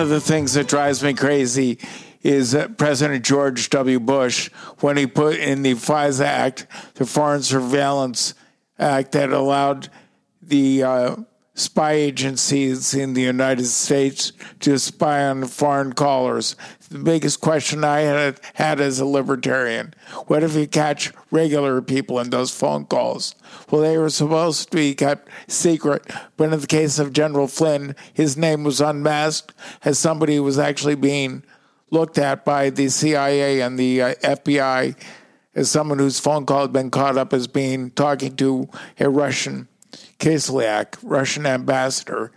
One of the things that drives me crazy is that President George W. Bush, when he put in the FISA Act, the Foreign Surveillance Act, that allowed the uh, spy agencies in the United States to spy on foreign callers. The biggest question I had, had as a libertarian what if you catch regular people in those phone calls? Well, they were supposed to be kept secret, but in the case of General Flynn, his name was unmasked as somebody who was actually being looked at by the CIA and the uh, FBI as someone whose phone call had been caught up as being talking to a Russian Kislyak, Russian ambassador,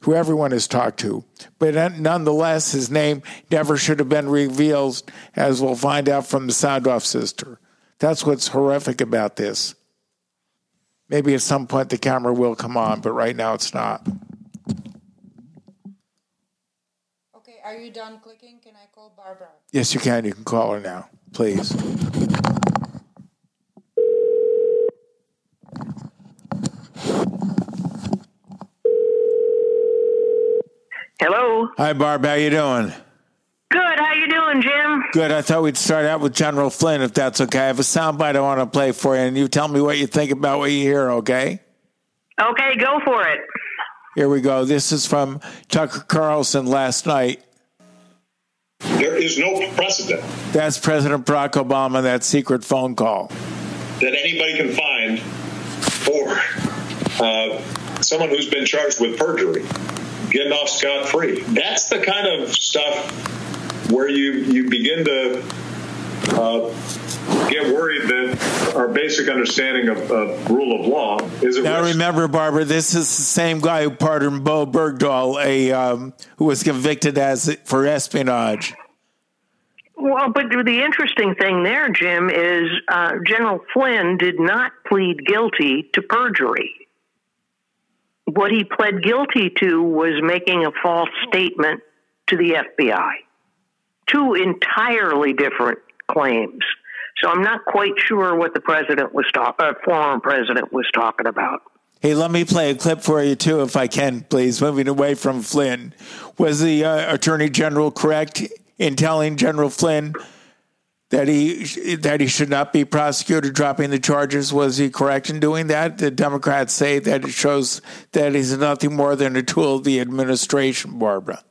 who everyone has talked to. But nonetheless, his name never should have been revealed, as we'll find out from the sound off sister. That's what's horrific about this. Maybe at some point the camera will come on, but right now it's not. Okay, are you done clicking? Can I call Barbara? Yes, you can. You can call her now, please. Hello. Hi, Barb. How you doing? Good. How you doing, Jim? Good. I thought we'd start out with General Flynn, if that's okay. I have a soundbite I want to play for you, and you tell me what you think about what you hear, okay? Okay, go for it. Here we go. This is from Tucker Carlson last night. There is no precedent. That's President Barack Obama, that secret phone call. That anybody can find for uh, someone who's been charged with perjury getting off scot free. That's the kind of stuff where you you begin to uh, get worried that our basic understanding of, of rule of law is at now. Risk. Remember, Barbara, this is the same guy who pardoned Bowe Bergdahl, a um, who was convicted as for espionage. Well, but the interesting thing there, Jim, is uh, General Flynn did not plead guilty to perjury what he pled guilty to was making a false statement to the FBI. Two entirely different claims. So I'm not quite sure what the president was talking, uh, former president was talking about. Hey, let me play a clip for you too, if I can, please. Moving away from Flynn, was the uh, attorney general correct in telling General Flynn that he that he should not be prosecuted dropping the charges? Was he correct in doing that? The democrats say that it shows that he's nothing more than a tool of the administration barbara.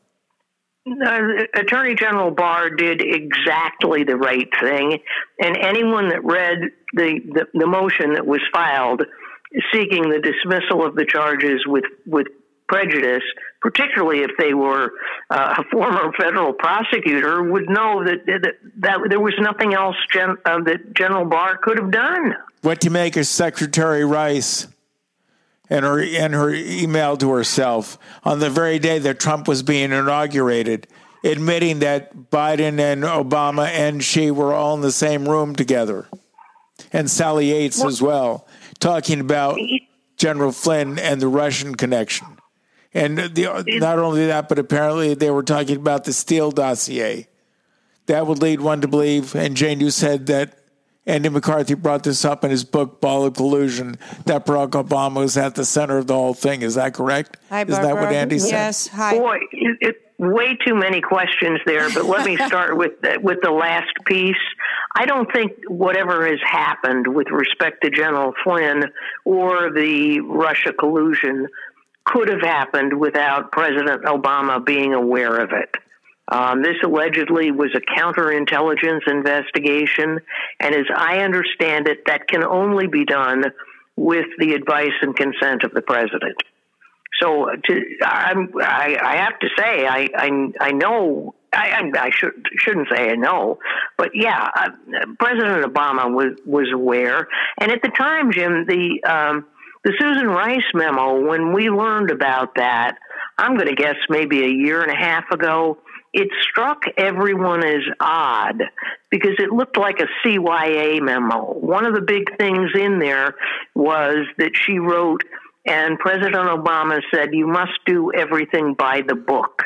Attorney general barr did exactly the right thing and anyone that read the, the, the motion that was filed seeking the dismissal of the charges with with prejudice, particularly if they were uh, a former federal prosecutor, would know that that, that there was nothing else gen, uh, that General Barr could have done. What to make of Secretary Rice and her and her email to herself on the very day that Trump was being inaugurated, admitting that Biden and Obama and she were all in the same room together, and Sally Yates as well, talking about General Flynn and the Russian connection. And the, not only that, but apparently they were talking about the Steele dossier. That would lead one to believe, and Jane, you said that Andy McCarthy brought this up in his book, Ball of Collusion, that Barack Obama was at the center of the whole thing. Is that correct? Hi, Is that what Andy said? Yes. Hi. Boy, it, it, way too many questions there, but let me start with the, with the last piece. I don't think whatever has happened with respect to General Flynn or the Russia collusion could have happened without President Obama being aware of it. Um, this allegedly was a counterintelligence investigation, and as I understand it, that can only be done with the advice and consent of the president. So, to, I, I have to say, I, I, I know I, I should, shouldn't say I know, but yeah, uh, President Obama was was aware, and at the time, Jim, the um, the Susan Rice memo, when we learned about that, I'm going to guess maybe a year and a half ago, it struck everyone as odd because it looked like a CYA memo. One of the big things in there was that she wrote, and President Obama said, you must do everything by the book.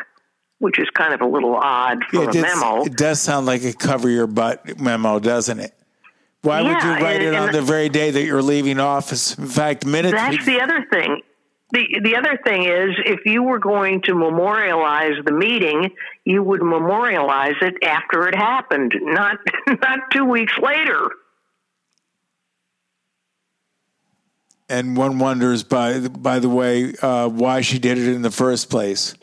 Which is kind of a little odd for Yeah, a memo. It does sound like a cover your butt memo, doesn't it? Why would you write and- it on the very day that you're leaving office? In fact, minutes. That's the other thing. the the other thing is, if you were going to memorialize the meeting, you would memorialize it after it happened, not not two weeks later. And one wonders, by by the way, uh, why she did it in the first place.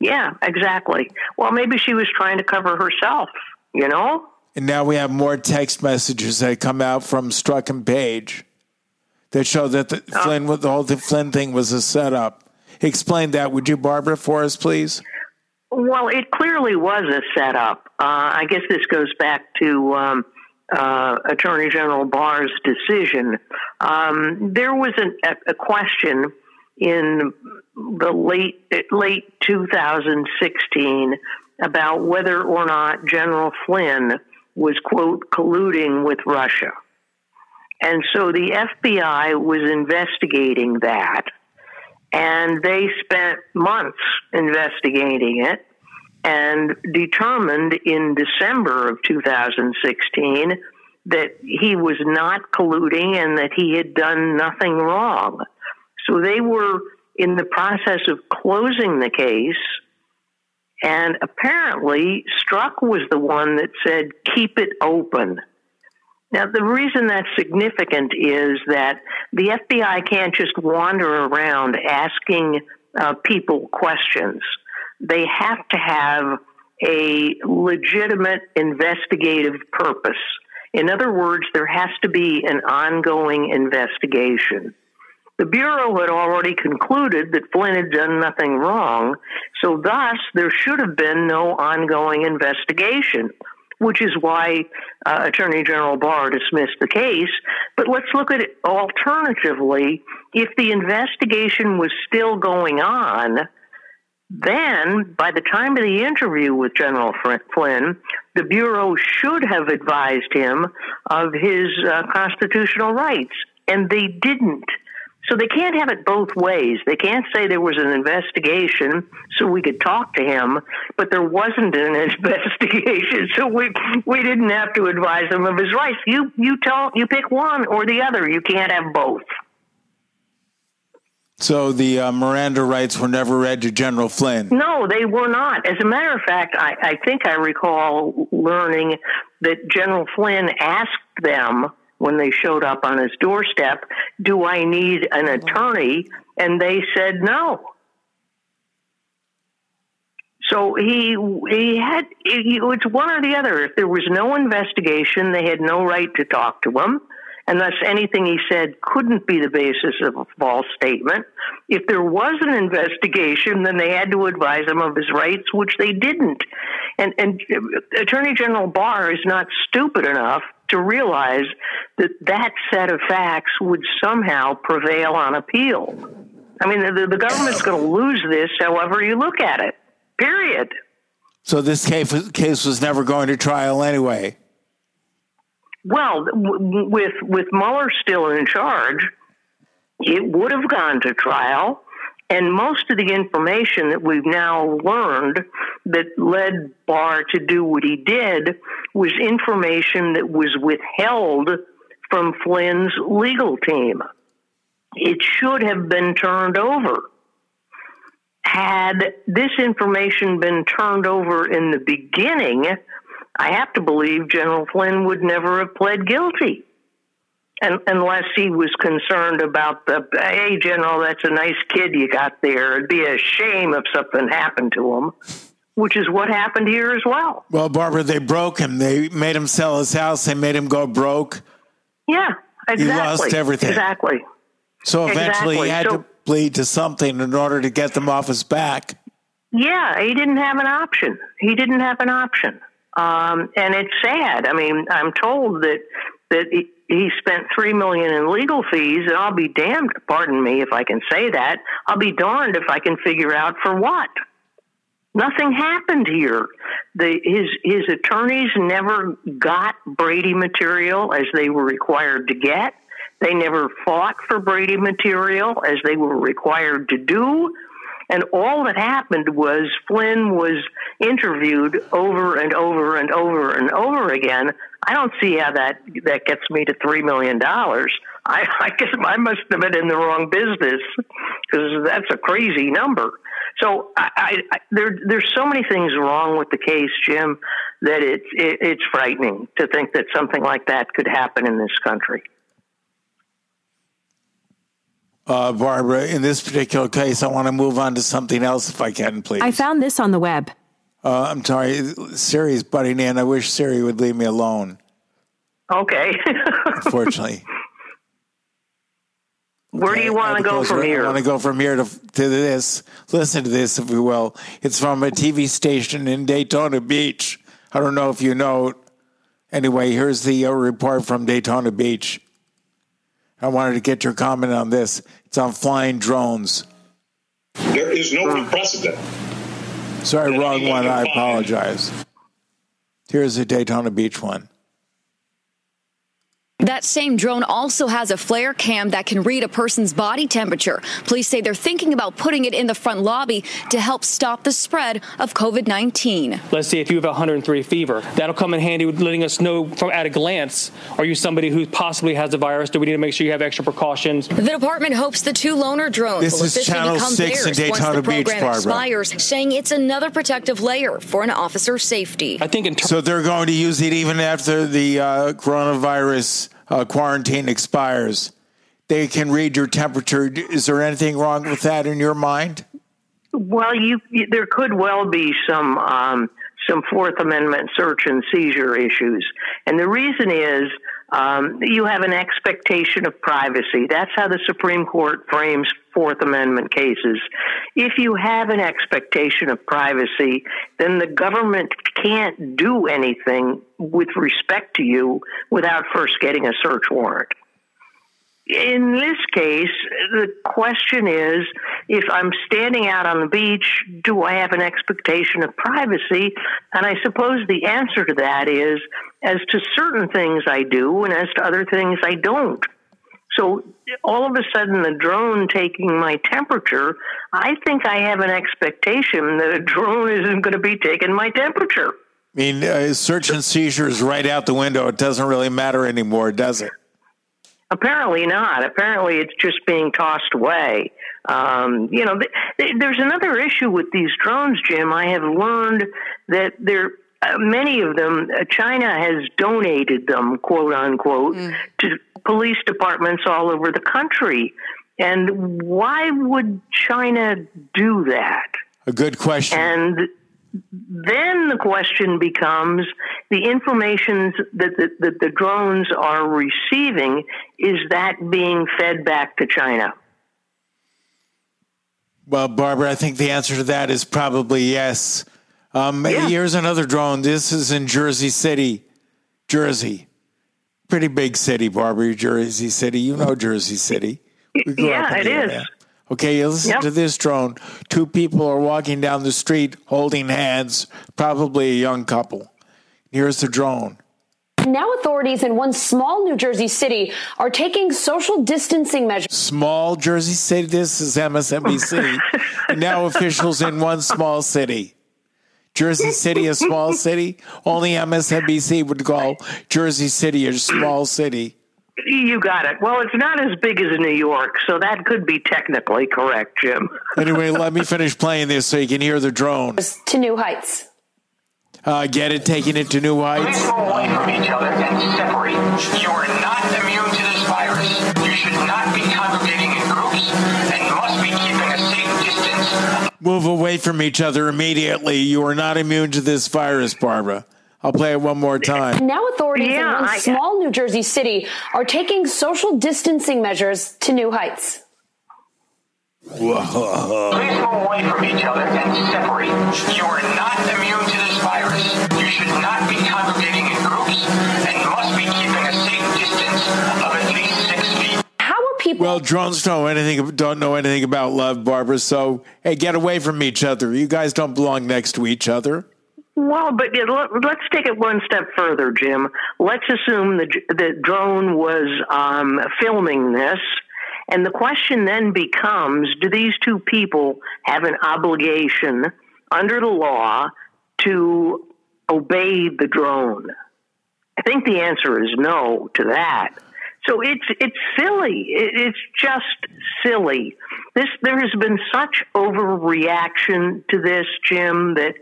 Yeah, exactly. Well, maybe she was trying to cover herself. You know. And now we have more text messages that come out from Strzok and Page that show that the Oh. Flynn, the whole Flynn thing was a setup. Explain that, would you, Barbara, for us, please? Well, it clearly was a setup. Uh, I guess this goes back to um, uh, Attorney General Barr's decision. Um, there was an, a, a question in the late late 2016 about whether or not General Flynn was quote colluding with Russia. And so the FBI was investigating that, and they spent months investigating it and determined in December of 2016 that he was not colluding and that he had done nothing wrong. So they were in the process of closing the case, and apparently Strzok was the one that said, keep it open. Now, the reason that's significant is that the FBI can't just wander around asking uh, people questions. They have to have a legitimate investigative purpose. In other words, there has to be an ongoing investigation. The Bureau had already concluded that Flynn had done nothing wrong, so thus there should have been no ongoing investigation which is why uh, Attorney General Barr dismissed the case. But let's look at it alternatively. If the investigation was still going on, then by the time of the interview with General Flynn, the Bureau should have advised him of his uh, constitutional rights, and they didn't. So they can't have it both ways. They can't say there was an investigation so we could talk to him, but there wasn't an investigation, so we we didn't have to advise him of his rights. You you tell you pick one or the other. You can't have both. So the uh, Miranda rights were never read to General Flynn. No, they were not. As a matter of fact, I, I think I recall learning that General Flynn asked them when they showed up on his doorstep, Do I need an attorney? And they said no. So he he had it's one or the other. If there was no investigation, they had no right to talk to him, and thus anything he said couldn't be the basis of a false statement. If there was an investigation, then they had to advise him of his rights, which they didn't. And and uh, Attorney General Barr is not stupid enough to realize that that set of facts would somehow prevail on appeal. I mean, the, the government's going to lose this however you look at it, period. So this case, case was never going to trial anyway. Well, w- with, with Mueller still in charge, it would have gone to trial. And most of the information that we've now learned that led Barr to do what he did was information that was withheld from Flynn's legal team. It should have been turned over. Had this information been turned over in the beginning, I have to believe General Flynn would never have pled guilty. And, unless he was concerned about the, hey, General, that's a nice kid you got there. It'd be a shame if something happened to him, which is what happened here as well. Well, Barbara, they broke him. They made him sell his house. They made him go broke. Yeah, exactly. He lost everything. Exactly. So eventually Exactly. he had So- to plead to something in order to get them off his back. Yeah, he didn't have an option. He didn't have an option, um, and it's sad. I mean, I'm told that that he, spent three million in legal fees, and I'll be damned. Pardon me if I can say that. I'll be darned if I can figure out for what. Nothing happened here. The, his his attorneys never got Brady material as they were required to get. They never fought for Brady material as they were required to do. And all that happened was Flynn was interviewed over and over and over and over again I don't see how that that gets me to three million dollars. I, I guess I must have been in the wrong business because that's a crazy number. So I, I, there, there's so many things wrong with the case, Jim, that it's it, it's frightening to think that something like that could happen in this country. Uh, Barbara, in this particular case, I want to move on to something else, if I can, please. I found this on the web. Uh, I'm sorry, Siri's butting in. I wish Siri would leave me alone. Okay. Unfortunately. Where do you want to go from here? I want to go from here to, to this. Listen to this, if you will. It's from a TV station in Daytona Beach. I don't know if you know. Anyway, here's the uh, report from Daytona Beach. I wanted to get your comment on this. It's on flying drones. There is no precedent. Sorry, wrong one. I apologize. Here's the Daytona Beach one. That same drone also has a flare cam that can read a person's body temperature. Police say they're thinking about putting it in the front lobby to help stop the spread of COVID 19. Let's see if you have 103 fever, that'll come in handy with letting us know from at a glance are you somebody who possibly has the virus? Do we need to make sure you have extra precautions? The department hopes the two loaner drones This will is officially Channel become 6 in theirs once the Beach, program Barbara. expires, saying it's another protective layer for an officer's safety. I think in terms So they're going to use it even after the uh, coronavirus uh, quarantine expires. They can read your temperature. Is there anything wrong with that in your mind? Well, you, you there could well be some um, some Fourth Amendment search and seizure issues, and the reason is um, you have an expectation of privacy. That's how the Supreme Court frames Fourth Amendment cases. If you have an expectation of privacy, then the government can't do anything with respect to you without first getting a search warrant. In this case, the question is if I'm standing out on the beach, do I have an expectation of privacy? And I suppose the answer to that is as to certain things I do, and as to other things I don't. So all of a sudden, the drone taking my temperature, I think I have an expectation that a drone isn't going to be taking my temperature. I mean, uh, search and seizure is right out the window. It doesn't really matter anymore, does it? Apparently not. Apparently, it's just being tossed away. Um, you know, th- th- there's another issue with these drones, Jim. I have learned that there. Uh, many of them, uh, China has donated them, quote unquote, to police departments all over the country. And why would China do that? A good question. And then the question becomes the information that the, that the drones are receiving, is that being fed back to China? Well, Barbara, I think the answer to that is probably yes. Um, Yeah. Here's another drone. This is in Jersey City, Jersey. Pretty big city, Barbara, Jersey City. You know Jersey City. We grew Yeah, up in it the is. Okay, you listen Yep. to this drone. Two people are walking down the street holding hands, probably a young couple. Here's the drone. Now, authorities in one small New Jersey city are taking social distancing measures. Small Jersey City. This is MSNBC. now officials in one small city. Jersey City, a small city. Only MSNBC would call Jersey City a small city. You got it. Well, it's not as big as New York, so that could be technically correct, Jim. Anyway, let me finish playing this so you can hear the drone. To new heights. Uh, get it, taking it to new Please heights. go away from each other and separate. You are Move away from each other immediately. You are not immune to this virus, Barbara. I'll play it one more time. Now, authorities Yeah, in one small New Jersey city are taking social distancing measures to new heights. Please go away from each other and separate. You are not people? Well, drones know anything don't know anything about love, Barbara. So hey, get away from each other. You guys don't belong next to each other. Well, but let- let's take it one step further, Jim. Let's assume the, the drone was um, filming this, and the question then becomes do these two people have an obligation under the law to obey the drone? I think the answer is no to that. So it's it's silly. It's just silly. This there has been such overreaction to this, Jim, that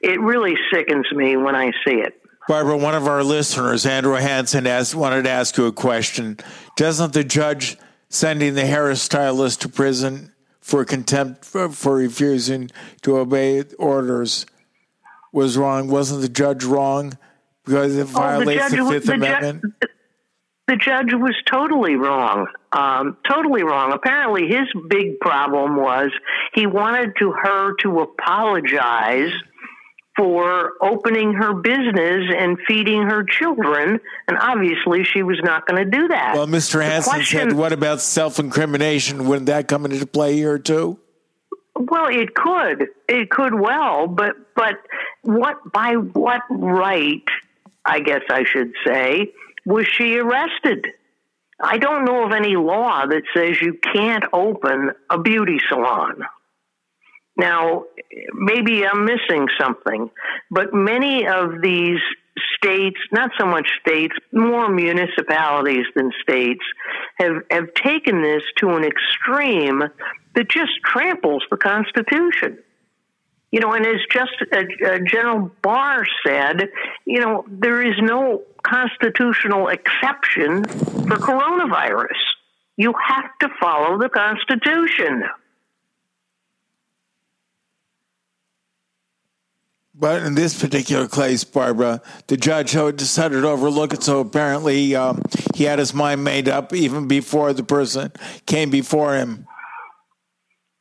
it really sickens me when I see it. Barbara, one of our listeners, Andrew Hansen, asked, wanted to ask you a question. Doesn't the judge sending the hairstylist to prison for contempt for, for refusing to obey orders was wrong? Wasn't the judge wrong because it violates oh, the, the, Fifth the Amendment? Ju- the judge was totally wrong. Um, totally wrong. Apparently, his big problem was he wanted to her to apologize for opening her business and feeding her children, and obviously she was not going to do that. Well, Mr. Hansen question, said, "What about self-incrimination? Wouldn't that come into play here too?" Well, it could. It could well, but but what by what right? I guess I should say was she arrested? I don't know of any law that says you can't open a beauty salon. Now, maybe I'm missing something, but many of these states, not so much states, more municipalities than states, have, have taken this to an extreme that just tramples the Constitution. You know, and as just uh, uh, General Barr said, you know, there is no constitutional exception for coronavirus. You have to follow the Constitution. But in this particular case, Barbara, the judge decided to overlook it. So apparently, um, he had his mind made up even before the person came before him.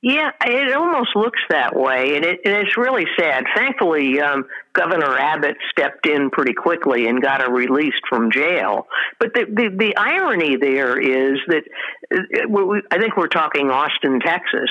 Yeah, it almost looks that way, and, it, and it's really sad. Thankfully, um, Governor Abbott stepped in pretty quickly and got her released from jail. But the the, the irony there is that uh, I think we're talking Austin, Texas.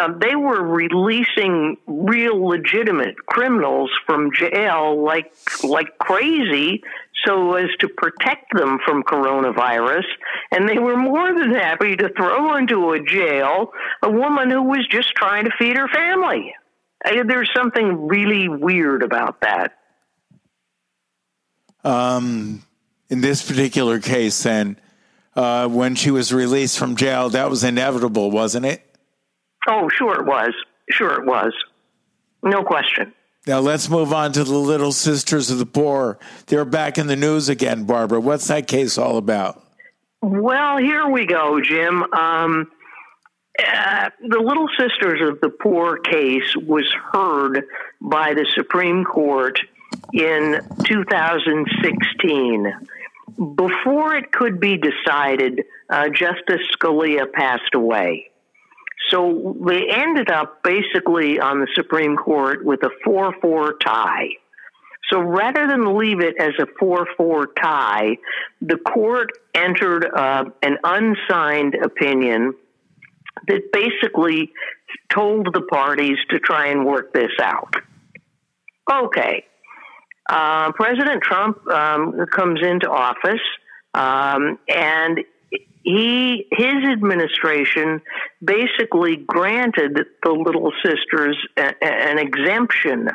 Um, they were releasing real legitimate criminals from jail like like crazy so as to protect them from coronavirus and they were more than happy to throw into a jail a woman who was just trying to feed her family there's something really weird about that. Um, in this particular case, then, uh, when she was released from jail, that was inevitable, wasn't it? Oh, sure it was. Sure it was. No question. Now let's move on to the Little Sisters of the Poor. They're back in the news again, Barbara. What's that case all about? Well, here we go, Jim. Um, uh, the Little Sisters of the Poor case was heard by the Supreme Court in 2016. Before it could be decided, uh, Justice Scalia passed away. So they ended up basically on the Supreme Court with a 4 4 tie. So rather than leave it as a 4 4 tie, the court entered uh, an unsigned opinion that basically told the parties to try and work this out. Okay. Uh, President Trump um, comes into office, um, and he his administration basically granted the Little Sisters a, an exemption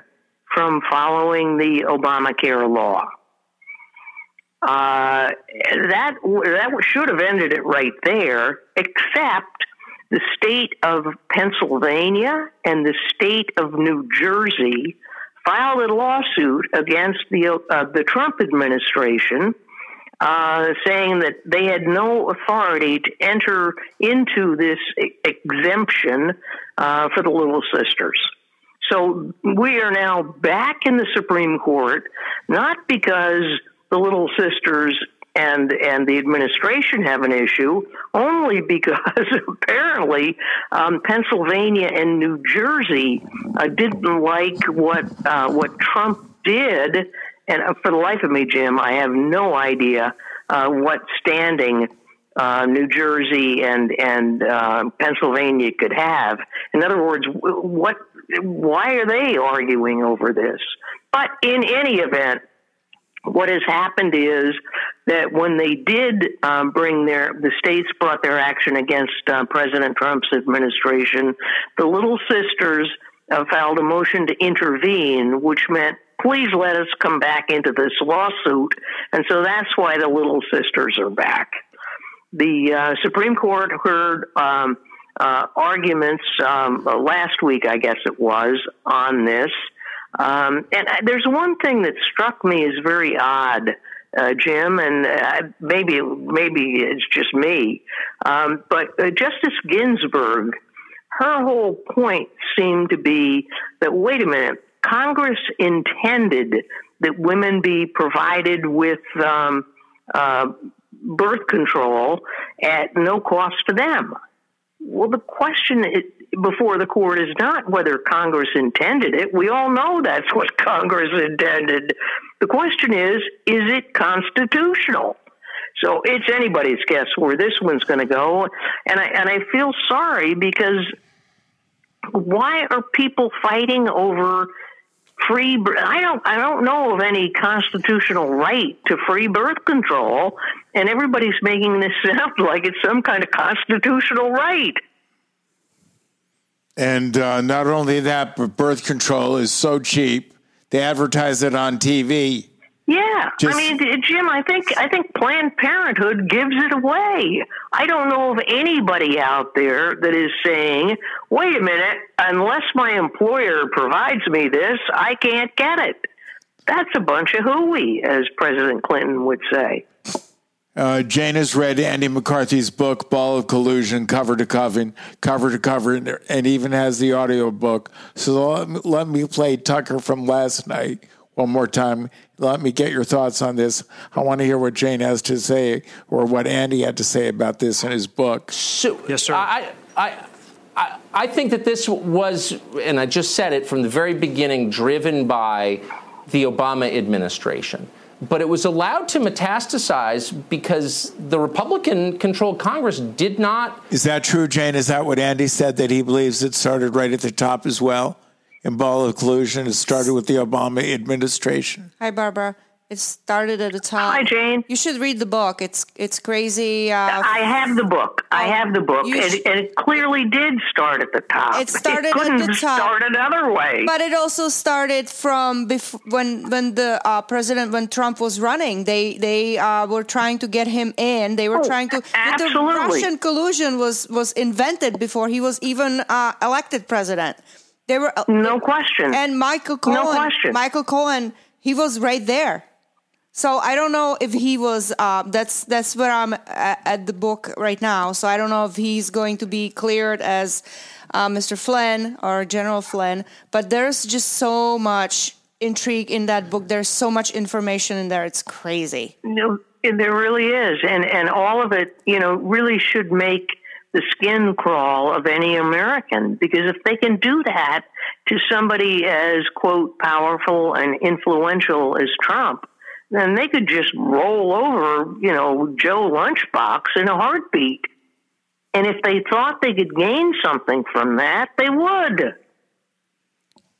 from following the Obamacare law. Uh, that that should have ended it right there, except the state of Pennsylvania and the state of New Jersey filed a lawsuit against the uh, the Trump administration, uh, saying that they had no authority to enter into this exemption uh, for the Little Sisters. So we are now back in the Supreme Court, not because the Little Sisters and and the administration have an issue only because apparently um, Pennsylvania and New Jersey uh, didn't like what uh, what Trump did, and uh, for the life of me, Jim, I have no idea uh, what standing. Uh, New Jersey and and uh, Pennsylvania could have. In other words, what? Why are they arguing over this? But in any event, what has happened is that when they did um, bring their, the states brought their action against uh, President Trump's administration, the Little Sisters uh, filed a motion to intervene, which meant please let us come back into this lawsuit. And so that's why the Little Sisters are back. The uh, Supreme Court heard um, uh, arguments um, last week, I guess it was, on this. Um, and there's one thing that struck me as very odd. Uh, Jim, and uh, maybe maybe it's just me, um, but uh, Justice Ginsburg, her whole point seemed to be that wait a minute, Congress intended that women be provided with um, uh, birth control at no cost to them. Well, the question before the court is not whether Congress intended it. We all know that's what Congress intended. The question is, is it constitutional? So it's anybody's guess where this one's going to go, and I and I feel sorry because why are people fighting over free? I don't I don't know of any constitutional right to free birth control, and everybody's making this sound like it's some kind of constitutional right. And uh, not only that, but birth control is so cheap. They advertise it on TV. Yeah, Just, I mean, Jim, I think I think Planned Parenthood gives it away. I don't know of anybody out there that is saying, "Wait a minute, unless my employer provides me this, I can't get it." That's a bunch of hooey, as President Clinton would say. Uh, Jane has read Andy McCarthy's book, Ball of Collusion, cover to cover, cover to cover, and even has the audio book. So let me, let me play Tucker from last night one more time. Let me get your thoughts on this. I want to hear what Jane has to say or what Andy had to say about this in his book. So, yes, sir. I, I, I, I think that this was, and I just said it from the very beginning, driven by the Obama administration but it was allowed to metastasize because the Republican controlled Congress did not. Is that true, Jane? Is that what Andy said that he believes it started right at the top as well? In ball of collusion, it started with the Obama administration. Hi, Barbara. It started at the top. Hi, Jane. You should read the book. It's it's crazy. Uh, I have the book. I oh, have the book, and, sh- and, it clearly did start at the top. It started it at the top. Start another way. But it also started from before, when when the uh, president when Trump was running. They they uh, were trying to get him in. They were oh, trying to. Absolutely. The Russian collusion was was invented before he was even uh, elected president. They were uh, no question. And Michael Cohen. No question. Michael Cohen. He was right there. So I don't know if he was. Uh, that's that's where I'm at, at, the book right now. So I don't know if he's going to be cleared as uh, Mr. Flynn or General Flynn. But there's just so much intrigue in that book. There's so much information in there. It's crazy. No, there really is, and and all of it, you know, really should make the skin crawl of any American because if they can do that to somebody as quote powerful and influential as Trump then they could just roll over, you know, Joe Lunchbox in a heartbeat. And if they thought they could gain something from that, they would.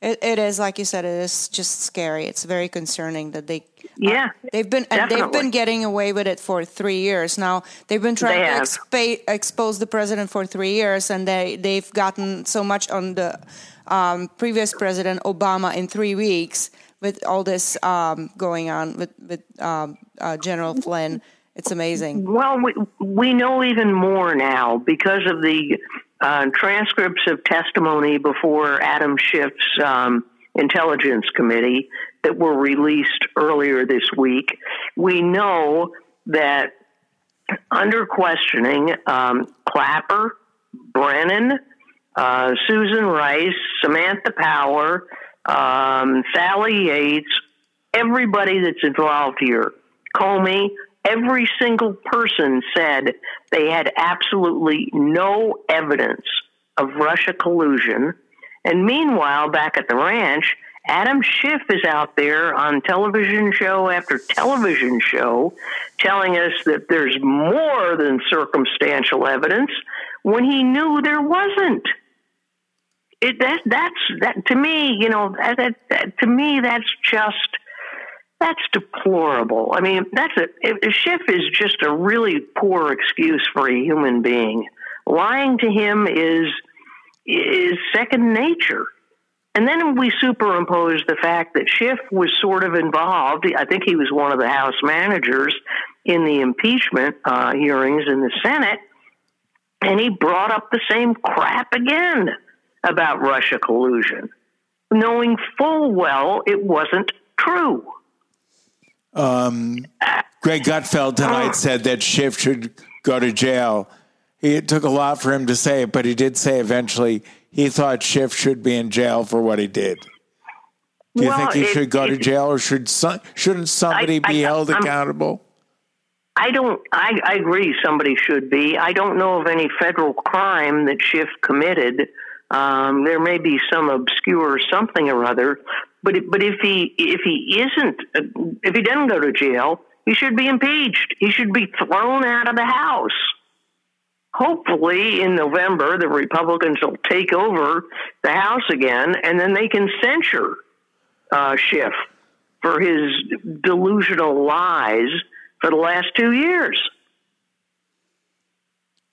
It, it is like you said. It is just scary. It's very concerning that they. Yeah, uh, they've been and they've been getting away with it for three years now. They've been trying they to expa- expose the president for three years, and they they've gotten so much on the um, previous president Obama in three weeks with all this um, going on with with um, uh, General Flynn. It's amazing. Well, we we know even more now because of the uh, transcripts of testimony before Adam Schiff's um, Intelligence Committee that were released earlier this week. We know that under questioning, um, Clapper, Brennan, uh, Susan Rice, Samantha Power, um, Sally Yates, everybody that's involved here, Comey, every single person said they had absolutely no evidence of Russia collusion. And meanwhile, back at the ranch, Adam Schiff is out there on television show after television show telling us that there's more than circumstantial evidence when he knew there wasn't it, that that's that to me, you know, that, that, that, to me that's just that's deplorable. I mean, that's a, a Schiff is just a really poor excuse for a human being. Lying to him is is second nature. And then we superimpose the fact that Schiff was sort of involved. I think he was one of the House managers in the impeachment uh, hearings in the Senate, and he brought up the same crap again about Russia collusion, knowing full well it wasn't true. Um, Greg Gutfeld tonight said that Schiff should go to jail. It took a lot for him to say it, but he did say eventually he thought Schiff should be in jail for what he did. Do you Well, think he it- should go to jail, or should some, shouldn't somebody I- be I- held I'm- accountable? I don't. I, I agree. Somebody should be. I don't know of any federal crime that Schiff committed. Um, there may be some obscure something or other, but but if he if he isn't uh, if he doesn't go to jail, he should be impeached. He should be thrown out of the House. Hopefully, in November, the Republicans will take over the House again, and then they can censure uh, Schiff for his delusional lies for the last two years.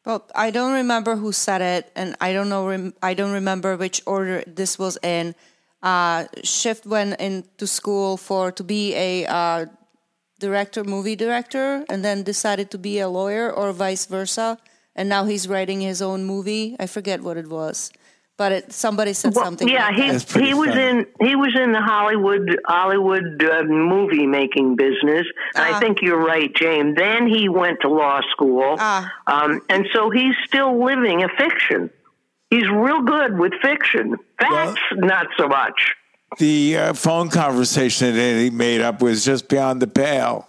Well, I don't remember who said it, and I don't know. I don't remember which order this was in. Uh, Schiff went into school for to be a uh, director, movie director, and then decided to be a lawyer, or vice versa. And now he's writing his own movie. I forget what it was, but it, somebody said Well, something. yeah, he he was in he was in the Hollywood Hollywood uh, movie making business. And I Ah. think you're right, James. Then he went to law school, Ah. um, and so he's still living a fiction. He's real good with fiction. Facts, not so much. The uh, phone conversation that he made up was just beyond the pale.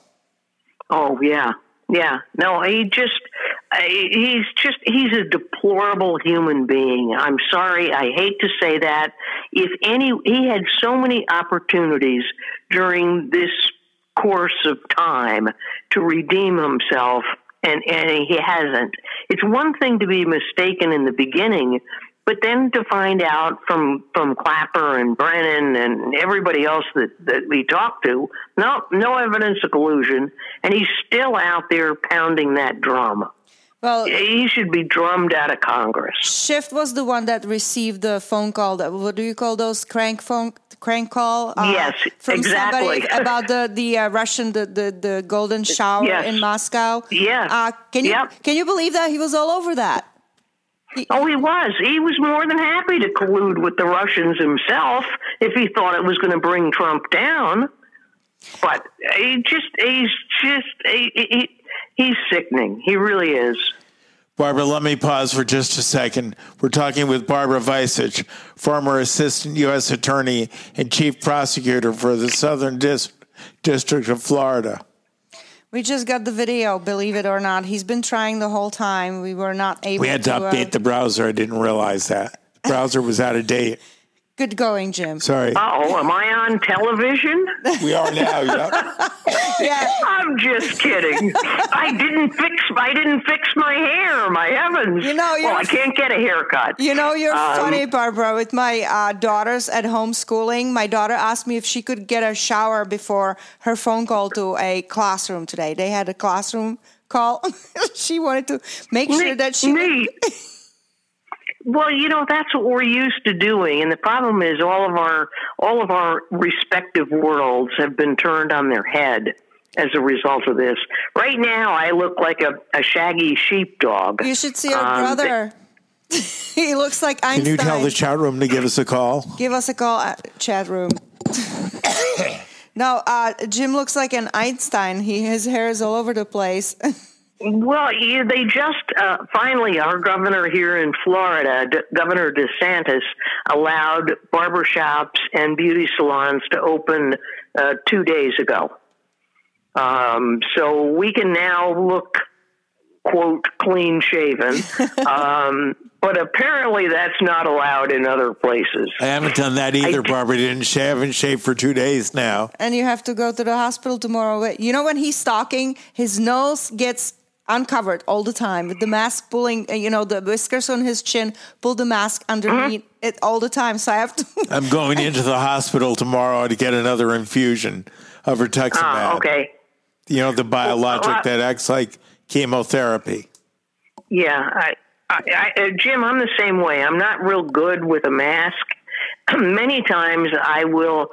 Oh yeah, yeah. No, he just he's just he's a deplorable human being. I'm sorry, I hate to say that. If any, he had so many opportunities during this course of time to redeem himself, and and he hasn't. It's one thing to be mistaken in the beginning. But then to find out from from Clapper and Brennan and everybody else that, that we talked to, no no evidence of collusion, and he's still out there pounding that drum. Well, He should be drummed out of Congress. Schiff was the one that received the phone call. That what do you call those crank phone crank call? Uh, Yes, from exactly. somebody about the the uh, Russian the, the the golden shower Yes. in Moscow. Yes. Uh, can you Yep. can you believe that he was all over that? Oh, he was. He was more than happy to collude with the Russians himself if he thought it was going to bring Trump down. But he just, he's just, he, he, he's sickening. He really is. Barbara, let me pause for just a second. We're talking with Barbara Vicevich, former assistant U.S. attorney and chief prosecutor for the Southern Dis- District of Florida. We just got the video. Believe it or not, he's been trying the whole time. We were not able. We had to uh, update the browser. I didn't realize that. The browser was out of date. Good going, Jim. Sorry. Oh, am I on television? We are now. Yeah. Yeah. I'm just kidding. I didn't fix. I didn't fix my hair. My heavens! You know, you're- well, I can't get a haircut. You know, you're Um, funny, Barbara. With my uh, daughters at homeschooling, my daughter asked me if she could get a shower before her phone call to a classroom today. They had a classroom call. she wanted to make sure that she. Neat. Well, you know that's what we're used to doing, and the problem is all of our all of our respective worlds have been turned on their head as a result of this. Right now, I look like a, a shaggy sheepdog. You should see our Um, brother. he looks like Einstein. Can you tell the chat room to give us a call? Give us a call at chat room. no, uh, Jim looks like an Einstein. He his hair is all over the place. Well, yeah, they just uh, finally, our governor here in Florida, D- Governor DeSantis, allowed barbershops and beauty salons to open uh, two days ago. Um, so we can now look, quote, clean shaven. um, but apparently that's not allowed in other places. I haven't done that either, I- Barbara. Didn't shave and shave for two days now. and you have to go to the hospital tomorrow. You know when he's talking, his nose gets uncovered all the time with the mask pulling. uh, You know the whiskers on his chin pull the mask underneath it all the time. So I have to. I'm going into the hospital tomorrow to get another infusion of rituximab. Ah, okay. You know, the biologic Well, uh, that acts like chemotherapy. Yeah, I, I, I, uh, Jim, I'm the same way. I'm not real good with a mask. many times I will,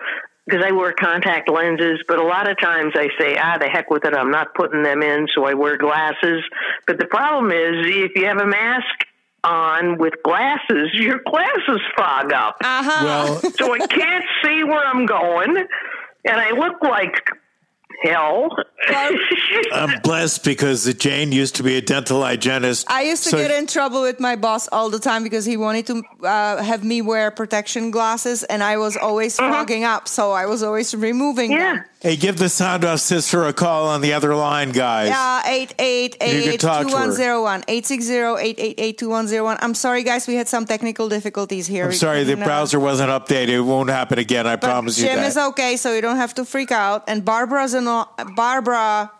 because I wear contact lenses, but a lot of times I say, ah, the heck with it, I'm not putting them in, so I wear glasses. But the problem is, if you have a mask on with glasses, your glasses fog up. Uh-huh. Well, So I can't see where I'm going, and I look like hell. I'm blessed because Jane used to be a dental hygienist. I used to so- get in trouble with my boss all the time because he wanted to uh, have me wear protection glasses, and I was always fogging up, so I was always removing yeah. them. Hey, give the sound off sister a call on the other line, guys. Yeah, eight eight You eight can talk two to her. one zero one eight six zero eight eight eight two one zero one. I'm sorry, guys, we had some technical difficulties here. I'm sorry, the No. browser wasn't updated. It won't happen again. I But promise you Jim is okay, so you don't have to freak out. And Barbara's an Barbara,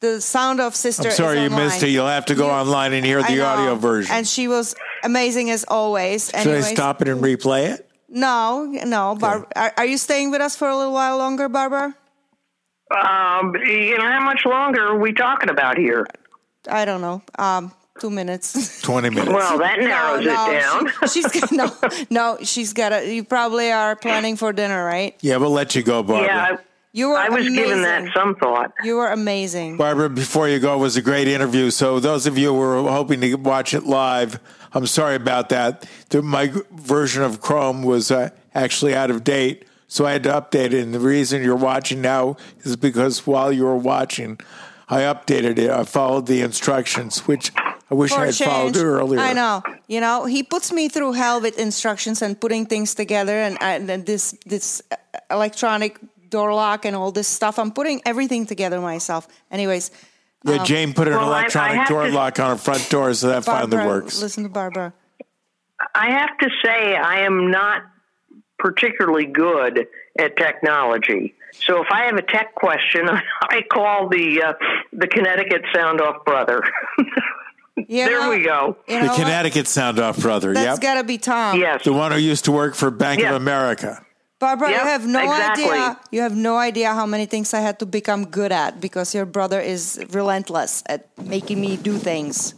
the sound of sister. I'm sorry is you missed it. You'll have to go You- online and hear the audio version. And she was amazing as always. Should I stop it and replay it? No, no. Bar- are, are you staying with us for a little while longer, Barbara? Um, you know, how much longer are we talking about here? I don't know. Um, two minutes. 20 minutes. Well, that narrows no, it down. She, she's got, no, no. She's got. A, you probably are planning for dinner, right? yeah, we'll let you go, Barbara. yeah, You were I, I was amazing. giving that some thought. You were amazing. Barbara, before you go, it was a great interview. So those of you who were hoping to watch it live, I'm sorry about that. The, my version of Chrome was uh, actually out of date, so I had to update it. And the reason you're watching now is because while you were watching, I updated it. I followed the instructions, which I wish For I a had followed change. earlier. I know. You know, he puts me through hell with instructions and putting things together, and, and this this uh, electronic door lock and all this stuff. I'm putting everything together myself. Anyways, Yeah, Jane put an Well, I- I electronic door to- lock on her front door, so that Barbara, finally works. listen to Barbara. I have to say, I am not particularly good at technology. So if I have a tech question, I call the uh, the Connecticut Sound Off brother. You there know- we go. You The know what? Connecticut Sound Off brother. That's Yep. got to be Tom. Yes. The one who used to work for Bank Yeah. of America. Barbara, Yep, you have no exactly. idea. You have no idea how many things I had to become good at because your brother is relentless at making me do things.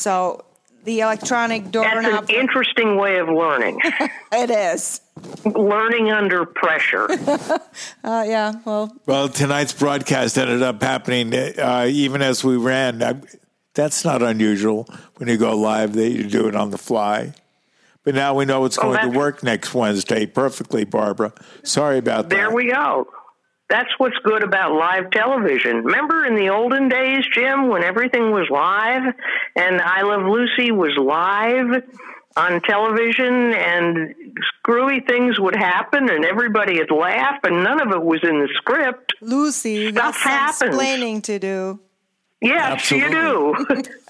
So the electronic door. That's doorknob. an interesting way of learning. it is. learning under pressure. Uh, yeah. Well, Well, tonight's broadcast ended up happening uh, even as we ran. I, that's not unusual when you go live; that you do it on the fly. But now we know it's Oh, going to work next Wednesday perfectly, Barbara. Sorry about There that. There we go. That's what's good about live television. Remember in the olden days, Jim, when everything was live and I Love Lucy was live on television and screwy things would happen and everybody would laugh and none of it was in the script. Lucy, Stuff that's some happens. explaining to do. Yes, you do.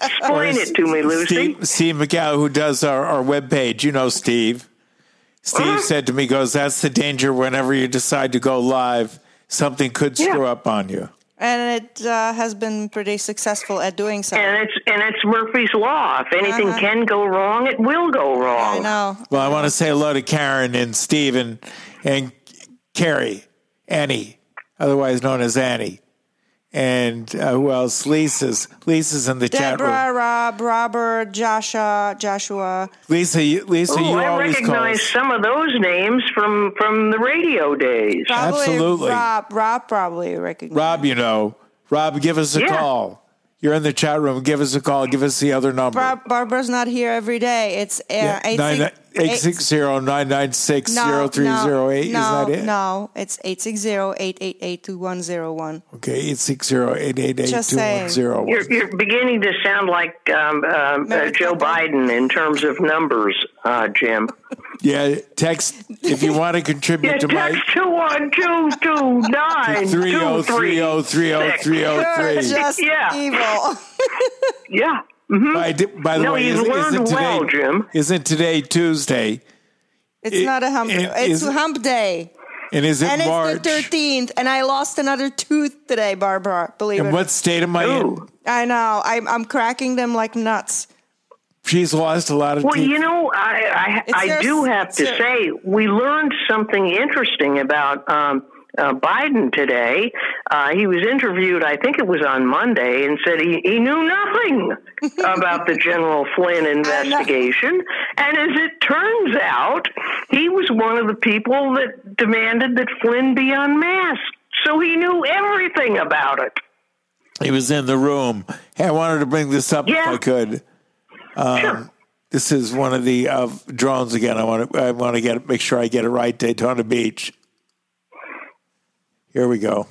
Explain it to me, Lucy. Steve, Steve McGow, who does our, our webpage, you know Steve. Steve Uh-huh. said to me, goes, that's the danger whenever you decide to go live, something could Yeah. screw up on you. And it uh, has been pretty successful at doing so. And it's and it's Murphy's law. If anything Uh-huh. can go wrong, it will go wrong. I know. Well, I want to say hello to Karen and Steve and, and Carrie, Annie, otherwise known as Annie. And uh, who else? Lisa's. Lisa's in the chat room. Deborah, Rob, Robert, Joshua, Joshua. Lisa, you- Lisa, Ooh, you I always call recognize us. some of those names from from the radio days. Probably Absolutely. Rob, Rob probably recognizes. Rob, you know. Rob, give us a Yeah. call. You're in the chat room. Give us a call. Give us the other number. Bar- Barbara's not here every day. It's uh, Yeah, eight nine- six- eight- 860-996-0308. no, Is no, that it? No, it's 860-888-2101. Okay, 860-888-2101. Just saying. You're, you're beginning to sound like um, um, uh, Joe Biden in terms of numbers, uh, Jim. Yeah, text if you want to contribute Yeah, to my text two one two two nine three two oh three three oh three oh three oh You're just Yeah. evil. Yeah. By, di- by the No, way, you've isn't, learned isn't today well, Jim. isn't today Tuesday? It's It- not a hump. it- it's is- hump day. And is it And it's the 13th, and I lost another tooth today, Barbara. Believe and it. what state am I in? I know. I'm, I'm cracking them like nuts. She's lost a lot of Well, teeth. you know, I I, I your- do have to it's say we learned something interesting about um, uh, Biden today. Uh, he was interviewed, I think it was on Monday, and said he, he knew nothing about the General Flynn investigation. And as it turns out, he was one of the people that demanded that Flynn be unmasked. So he knew everything about it. He was in the room. Hey, I wanted to bring this up Yeah. if I could. Um, Sure. This is one of the uh, drones again. I want to I want to get make sure I get it right. Daytona Beach. Here we go.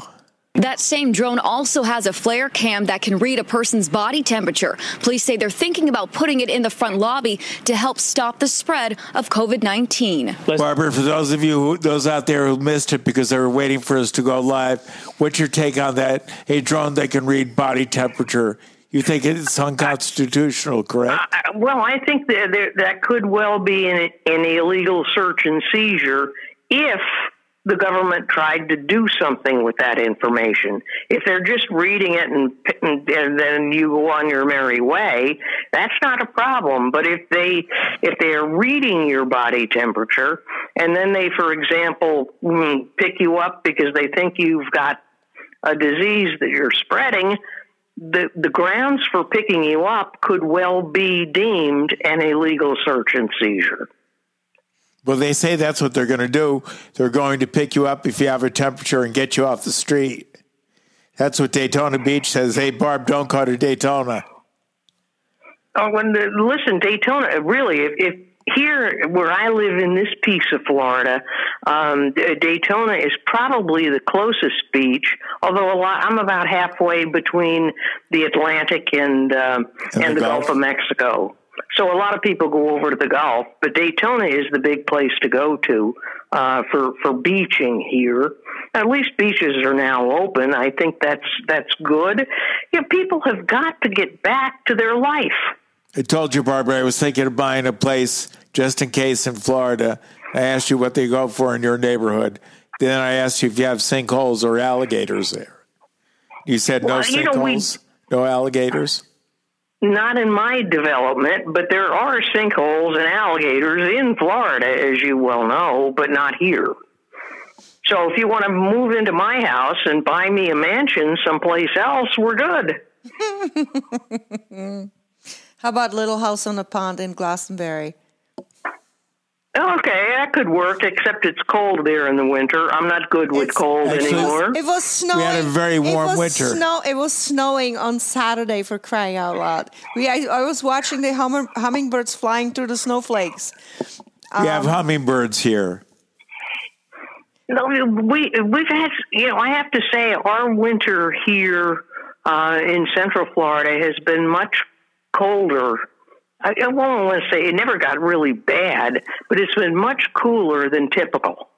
That same drone also has a flare cam that can read a person's body temperature. Police say they're thinking about putting it in the front lobby to help stop the spread of COVID 19. Barbara, for those of you, who, those out there who missed it because they were waiting for us to go live, what's your take on that? A drone that can read body temperature. You think it's unconstitutional, correct? Uh, Well, I think that that could well be an, an illegal search and seizure if the government tried to do something with that information. If they're just reading it and, and, and then you go on your merry way, that's not a problem. But if they if they are reading your body temperature and then they, for example, mm, pick you up because they think you've got a disease that you're spreading, the the grounds for picking you up could well be deemed an illegal search and seizure. Well, they say that's what they're going to do. They're going to pick you up if you have a temperature and get you off the street. That's what Daytona Beach says. Hey, Barb, don't go to Daytona. Oh, when the, listen, Daytona, really, if, if here where I live in this piece of Florida, um, Daytona is probably the closest beach. Although a lot, I'm about halfway between the Atlantic and um, And and, the the Gulf. Gulf of Mexico. So a lot of people go over to the Gulf, but Daytona is the big place to go to uh, for for beaching here. At least beaches are now open. I think that's that's good. You know, people have got to get back to their life. I told you, Barbara, I was thinking of buying a place just in case in Florida. I asked you what they go for in your neighborhood. Then I asked you if you have sinkholes or alligators there. You said no Well, you know, we- sinkholes, no alligators. Not in my development, but there are sinkholes and alligators in Florida, as you well know, but not here. So if you want to move into my house and buy me a mansion someplace else, we're good. How about Little House on the Pond in Glastonbury? Okay, that could work, except it's cold there in the winter. I'm not good with It's- cold Actually- anymore. It was snowing. a very warm it was winter. Snow, it was snowing on Saturday for crying out loud. We, I, I was watching the hummer, hummingbirds flying through the snowflakes. we have hummingbirds here. No, we we've had you know I have to say our winter here uh, in Central Florida has been much colder. I, I won't want to say it never got really bad, but it's been much cooler than typical.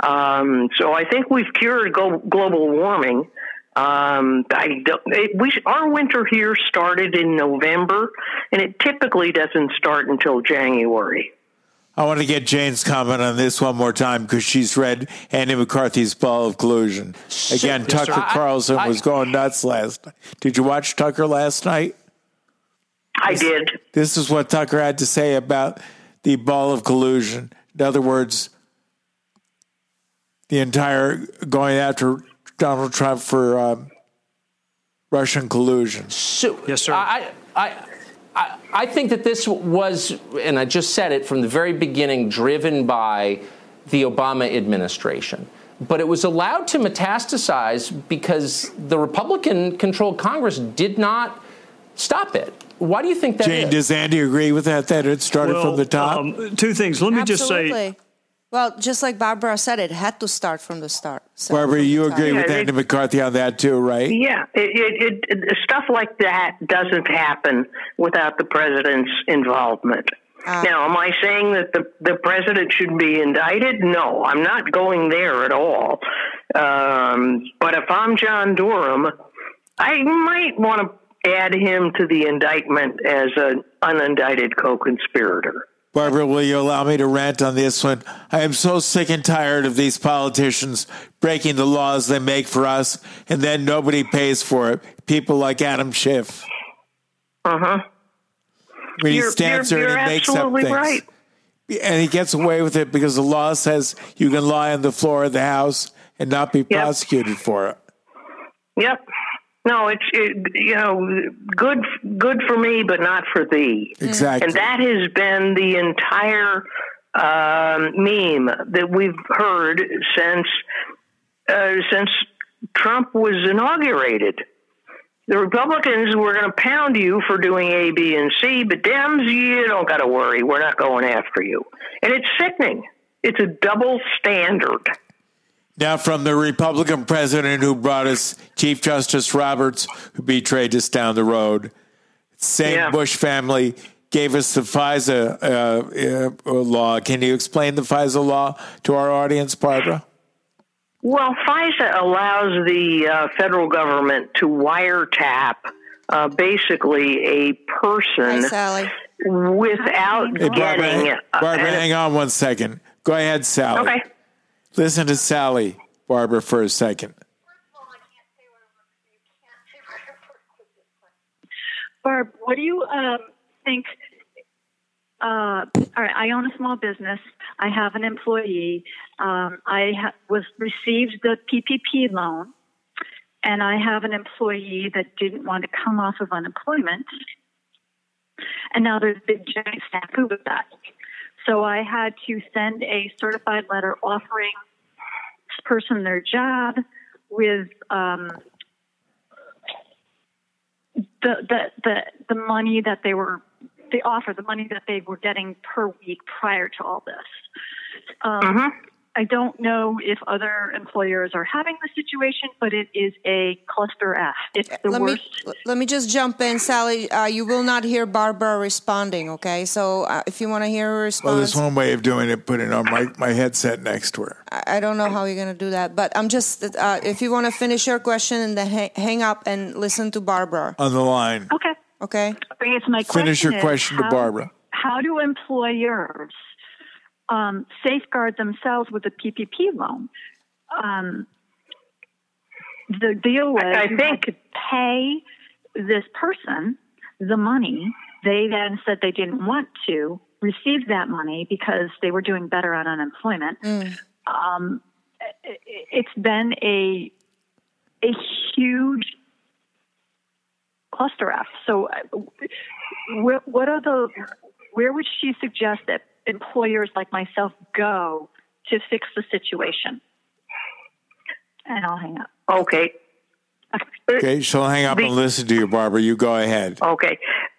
Um, so I think we've cured go- global warming. Um, I don't, it, we our winter here started in November, and it typically doesn't start until January. I want to get Jane's comment on this one more time because she's read Andy McCarthy's Ball of Collusion. Again, Yes, sir. Tucker I- Carlson I- was going nuts last night. Did you watch Tucker last night? I did. This is what Tucker had to say about the Ball of Collusion. In other words, the entire going after Donald Trump for um, Russian collusion. So, Yes, sir. I, I, I, I think that this was, and I just said it from the very beginning, driven by the Obama administration. But it was allowed to metastasize because the Republican controlled Congress did not stop it. Why do you think that Jane, is? does Andy agree with that? That it started Well, from the top. um, two things. Let me just say. Absolutely. Well, just like Barbara said, it had to start from the start. So Barbara, you top. agree with Yeah, Andy it- McCarthy on that too, right? Yeah, it, it, it, it, stuff like that doesn't happen without the president's involvement. now, am I saying that the, the president should be indicted? No, I'm not going there at all. Um, but if I'm John Durham, I might want to add him to the indictment as an unindicted co-conspirator. Barbara, will you allow me to rant on this one? I am so sick and tired of these politicians breaking the laws they make for us, and then nobody pays for it. People like Adam Schiff. Uh huh. When he stands there and he makes up things. right. And he gets away with it because the law says you can lie on the floor of the House and not be prosecuted for it. Yep. No, it's it, you know good good for me, but not for thee. Exactly. And that has been the entire um, meme that we've heard since uh, since Trump was inaugurated. The Republicans were going to pound you for doing A, B, and C, but Dems, you don't got to worry. We're not going after you. And it's sickening. It's a double standard. Now, from the Republican president who brought us Chief Justice Roberts, who betrayed us down the road, same Yeah. Bush family gave us the FISA uh, uh, law. Can you explain the FISA law to our audience, Barbara? Well, FISA allows the uh, federal government to wiretap uh, basically a Hi, person Sally. without Hey, Barbara, getting. hang- Barbara, uh, hang on one second. Go ahead, Sally. okay. Listen to Sally, Barbara, for a second. Barb, what do you um, think? Uh, all right, I own a small business. I have an employee. Um, I ha- was received the PPP loan, and I have an employee that didn't want to come off of unemployment. And now there's been giant snafu with that. So I had to send a certified letter offering person their job with um, the, the the the money that they were the offer the money that they were getting per week prior to all this. Um, I don't know if other employers are having the situation, but it is a cluster F. It's the Let worst. me let me just jump in, Sally. Uh, you will not hear Barbara responding. Okay, so uh, if you want to hear her response. Well, there's one way of doing it, putting on my, my headset next to her. I I don't know how you're going to do that, but I'm just uh, if you want to finish your question and then ha- hang up and listen to Barbara. On the line. Okay. Okay. I guess my Finish your is, question to how- Barbara. How do employers um, safeguard themselves with a PPP loan? Um, the deal was I think- to pay this person the money. They then said they didn't want to receive that money because they were doing better on unemployment. Um, it- it's been a a huge cluster F. So, uh, what are the? Where would she suggest that employers like myself go to fix the situation? And I'll hang up. Okay. Okay, she'll hang up and listen to you, Barbara. You go ahead. Okay.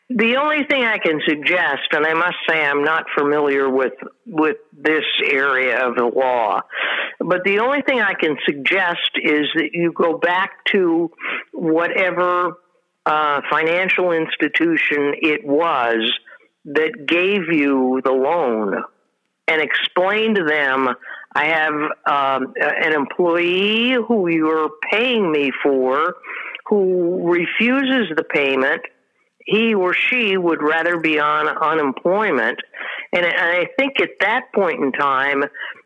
The only thing I can suggest, and I must say I'm not familiar with with this area of the law, but the only thing I can suggest is that you go back to whatever uh, financial institution it was that gave you the loan and explain to them I have um, an employee who you're paying me for who refuses the payment. He or she would rather be on unemployment. And I think at that point in time,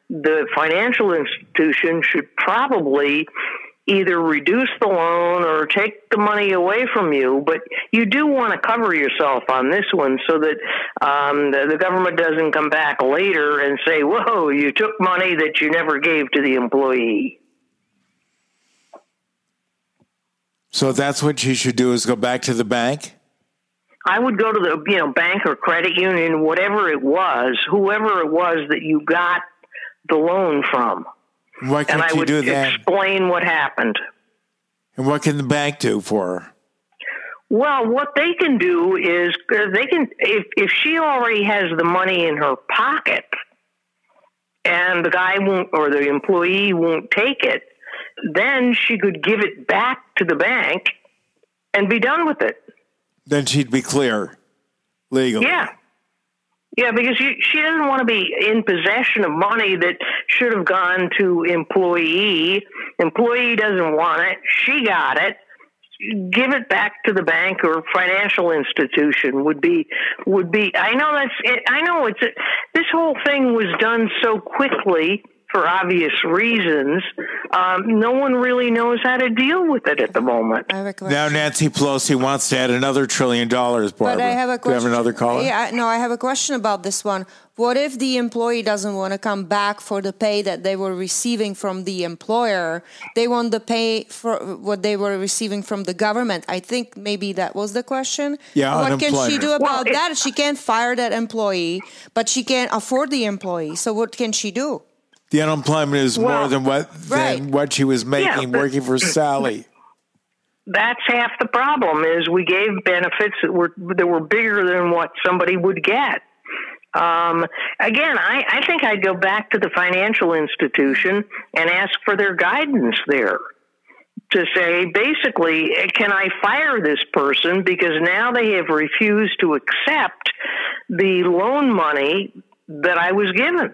the financial institution should probably either reduce the loan or take the money away from you. But you do want to cover yourself on this one so that um, the, the government doesn't come back later and say, whoa, you took money that you never gave to the employee. So that's what you should do is go back to the bank? I would go to the you know bank or credit union, whatever it was, whoever it was that you got the loan from, Why and can't I you would do that? explain what happened. And what can the bank do for her? Well, what they can do is uh, they can if if she already has the money in her pocket, and the guy won't or the employee won't take it, then she could give it back to the bank and be done with it. Then she'd be clear legally. Yeah. Yeah, because she, she doesn't want to be in possession of money that should have gone to employee. Employee doesn't want it. She got it. Give it back to the bank or financial institution would be would be. I know that's. It, I know it's. This whole thing was done so quickly for obvious reasons. Um, no one really knows how to deal with it at the moment. I have a question. Now Nancy Pelosi wants to add another trillion dollars, Barbara. But I have a Do you have another caller? Yeah, no, I have a question about this one. What if the employee doesn't want to come back for the pay that they were receiving from the employer? They want the pay for what they were receiving from the government. I think maybe that was the question. Yeah, What can she do about Well, it- that? She can't fire that employee, but she can't afford the employee. So what can she do? The unemployment is more than what right. than what she was making but- working for Sally. That's half the problem. Is we gave benefits that were that were bigger than what somebody would get. Um, again, I, I think I'd go back to the financial institution and ask for their guidance there to say, basically, can I fire this person because now they have refused to accept the loan money that I was given?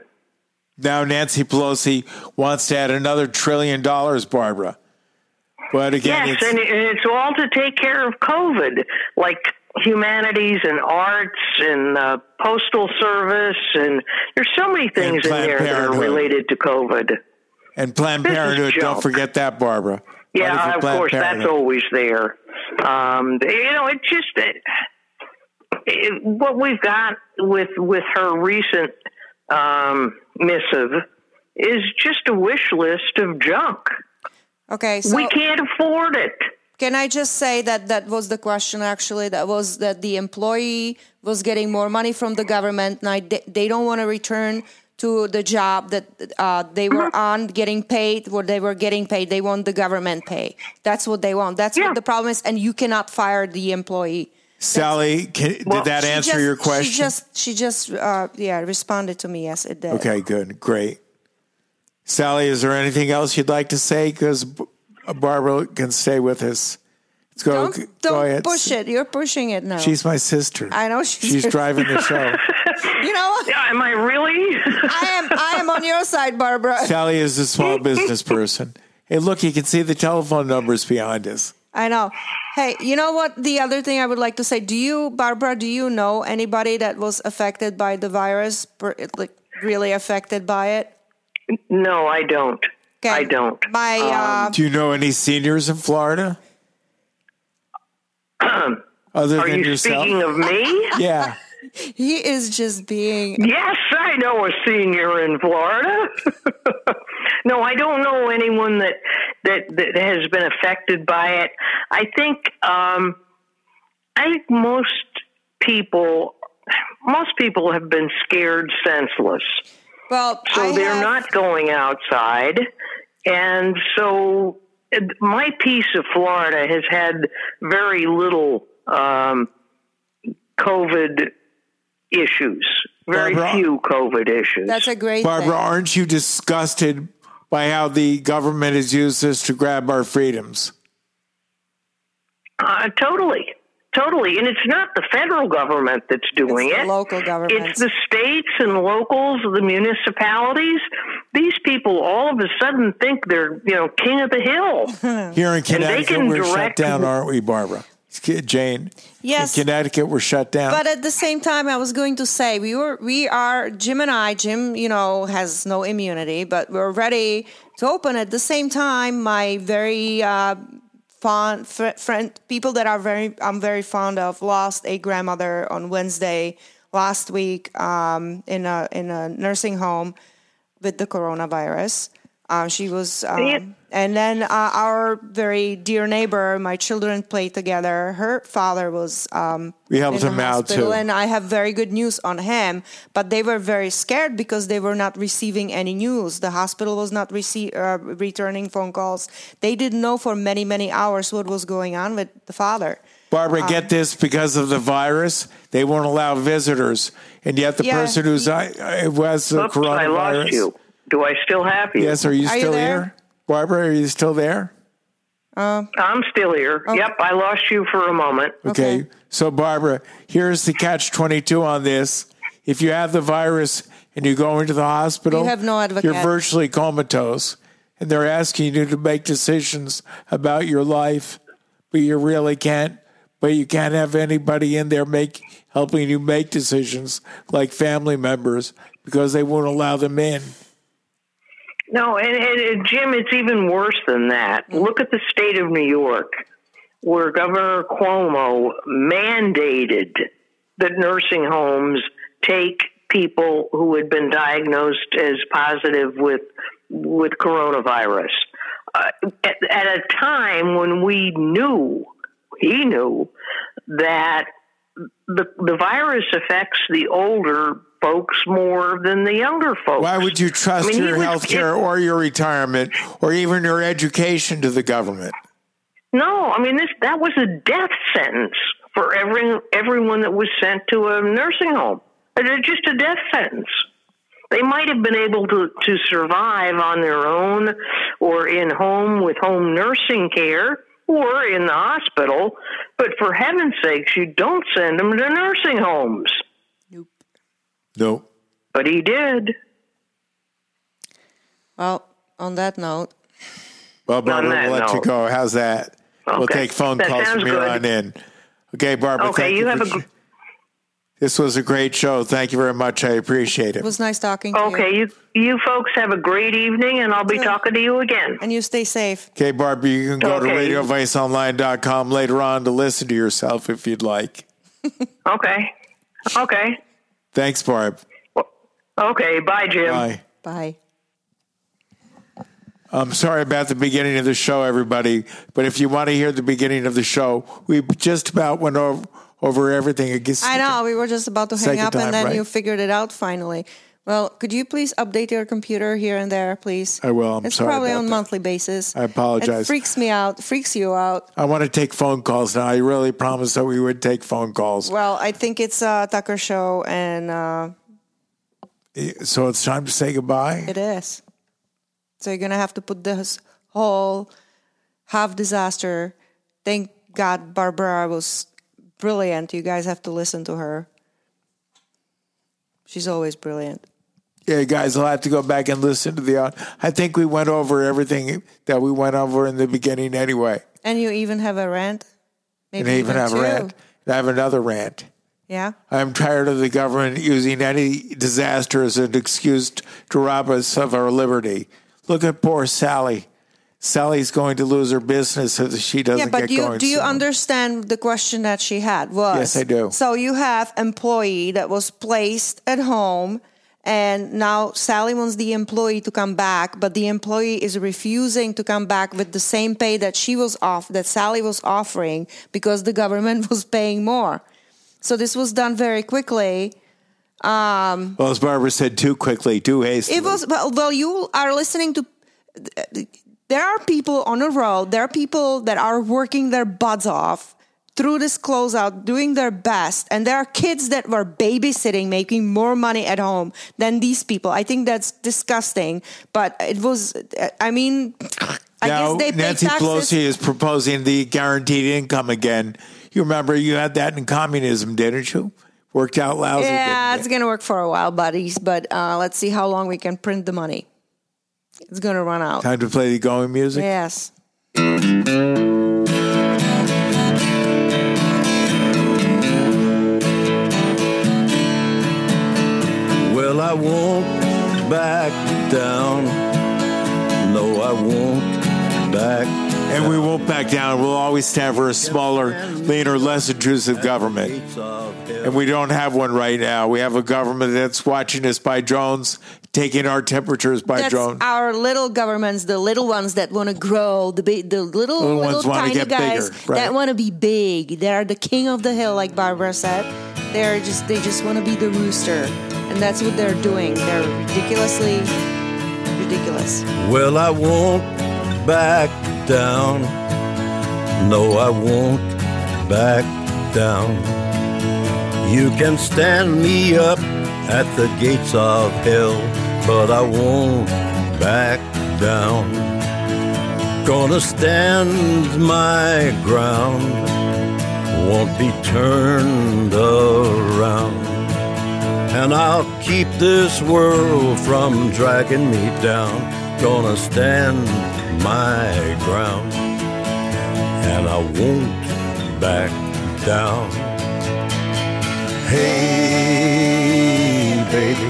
Now Nancy Pelosi wants to add another trillion dollars, Barbara. But again, Yes, it's, and it's all to take care of COVID, like humanities and arts and uh, postal service, and there's so many things in there that are related to COVID. and Planned this Parenthood. Don't forget that, Barbara. Yeah, of course, that's always there. Um, you know, it just it, it, what we've got with with her recent um, missive is just a wish list of junk. Okay, so we can't afford it. Can I just say that that was the question actually? That was that the employee was getting more money from the government. Now they, they don't want to return to the job that uh, they were on, getting paid what they were getting paid. They want the government pay. That's what they want. That's Yeah. what the problem is, and you cannot fire the employee. Sally, can, Well, did that answer just- your question? She just, she just, uh, yeah, responded to me. Yes, it did. Okay, good, great. Sally, is there anything else you'd like to say? Because Barbara can stay with us. Let's go. Don't, go don't ahead. push it. You're pushing it now. She's my sister. I know she's she's your driving the show. you know what? Yeah, Am I really? I am. I am on your side, Barbara. Sally is a small business person. Hey, look, you can see the telephone numbers behind us. I know. Hey, you know what? The other thing I would like to say: Do you, Barbara? Do you know anybody that was affected by the virus? Like really affected by it? no, I don't. Okay. I don't. Um, uh, Do you know any seniors in Florida? Other Are than you yourself? speaking of me? yeah. he is just being. yes, I know a senior in Florida. no, I don't know anyone that, that that has been affected by it. I think um, I think most people most people have been scared senseless. Well, so I they're have- not going outside and so uh, my piece of florida has had very little um, covid issues very Barbara? few covid issues That's a great Barbara, thing. aren't you disgusted by how the government has used this to grab our freedoms? uh, totally totally and it's not the federal government that's doing It's the it local government. It's the states and locals, the municipalities. These people all of a sudden think they're, you know, king of the hill. Here in Connecticut, can we're shut down, aren't we, Barbara? Jane? Yes. In Connecticut, we're shut down. But at the same time, I was going to say we were, we are Jim and I. Jim, you know, has no immunity, but we're ready to open. At the same time, my very uh, fond fr- friend, people that are very, I'm very fond of, lost a grandmother on Wednesday last week um, in a in a nursing home with the coronavirus. Uh, she was, um, Yeah. and then uh, our very dear neighbor, my children played together. Her father was um, We helped in the him out, too. and I have very good news on him. But they were very scared because they were not receiving any news. The hospital was not rece- uh, returning phone calls. They didn't know for many many hours what was going on with the father. Barbara, Um, get this because of the virus, they won't allow visitors. And yet, the Yeah. person who's I, who has the Oops, coronavirus. I lost you. Do I still have you? Yes, are you Are you still here? Barbara, are you still there? Um, I'm still here. Oh. Yep, I lost you for a moment. Okay. Okay. So, Barbara, here's the catch 22 on this. If you have the virus and you go into the hospital, You have no advocate. You're virtually comatose. And they're asking you to make decisions about your life, but you really can't. But you can't have anybody in there make helping you make decisions like family members because they won't allow them in. No, and, and, Jim, it's even worse than that. Look at the state of New York, where Governor Cuomo mandated that nursing homes take people who had been diagnosed as positive with with coronavirus uh, at, at a time when we knew he knew that the the virus affects the older folks more than the younger folks. Why would you trust I mean, your health care or your retirement or even your education to the government? No, I mean this that was a death sentence for every everyone that was sent to a nursing home. It was just a death sentence. They might have been able to, to survive on their own or in home with home nursing care or in the hospital, but for heaven's sakes, you don't send them to nursing homes. No. But he did. Well, on that note, Well, Barbara, we'll let you go. How's that? We'll take phone That calls from here good. on in. Okay, Barbara. Okay, thank you you have for a gr- This was a great show. Thank you very much. I appreciate it it. was nice talking to you. Okay, you you folks have a great evening, and I'll be talking to you again. And you stay safe. Okay, Barbara, you can go to Okay. radioviceonline.com later on to listen to yourself if you'd like. Okay. Okay. Thanks, Barb. Okay. Bye, Jim. Bye. Bye. I'm sorry about the beginning of the show, everybody, but if you want to hear the beginning of the show, we just about went over, over everything. It gets- I know we were just about to hang up, time, and then right? you figured it out finally. Well, could you please update your computer here and there, please? I will. I'm it's probably on that. monthly basis. I apologize. It freaks me out. Freaks you out. I want to take phone calls now. I really promised that we would take phone calls. Well, I think it's a Tucker show, and uh, So it's time to say goodbye. it is. So you're gonna have to put this whole half disaster. Thank God Barbara was brilliant. You guys have to listen to her. She's always brilliant. Yeah, guys, I'll have to go back and listen to the. Uh, I think we went over everything that we went over in the beginning anyway. And you even have a rant. and I even have two. a rant. And I have another rant. Yeah. I'm tired of the government using any disaster as an excuse to rob us of our liberty. Look at poor Sally. Sally's going to lose her business if she doesn't yeah, but you do you soon. understand the question that she had was Yes, I do. So you have employee that was placed at home and now Sally wants the employee to come back, but the employee is refusing to come back with the same pay that she was off that Sally was offering because the government was paying more. So this was done very quickly. Um, Well, as Barbara said, too quickly, too hastily. it was well, well. You are listening to. There are people on the road. There are people that are working their butts off through this closeout, doing their best, and there are kids that were babysitting, making more money at home than these people. I think that's disgusting. But it was. I mean, I now, guess they Nancy taxes. Pelosi is proposing the guaranteed income again. You remember you had that in communism, didn't you? Worked out lousy. yeah, it's going to work for a while, buddies. But uh, let's see how long we can print the money. It's going to run out. Time to play the going music. Yes. Down. No, I won't back And we won't back down. We'll always stand for a smaller, leaner, less intrusive government. And we don't have one right now. We have a government that's watching us by drones, taking our temperatures by That's drone. our little governments, the little ones that want to grow, the big, the little, Little little, ones wanna tiny get guys bigger, right. that want to be big. They are the king of the hill, like Barbara said. They're just, they just want to be the rooster, and that's what they're doing. They're ridiculously ridiculous. Well, I won't back down. No, I won't back down. You can stand me up at the gates of hell, but I won't back down. Gonna stand my ground, won't be turned around. And I'll keep this world from dragging me down. Gonna stand my ground. And I won't back down. Hey, baby.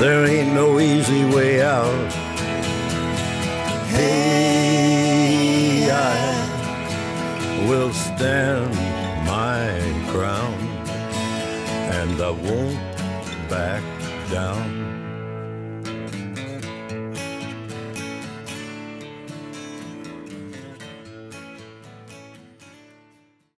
There ain't no easy way out. Hey, I will stand my ground and I won't back down.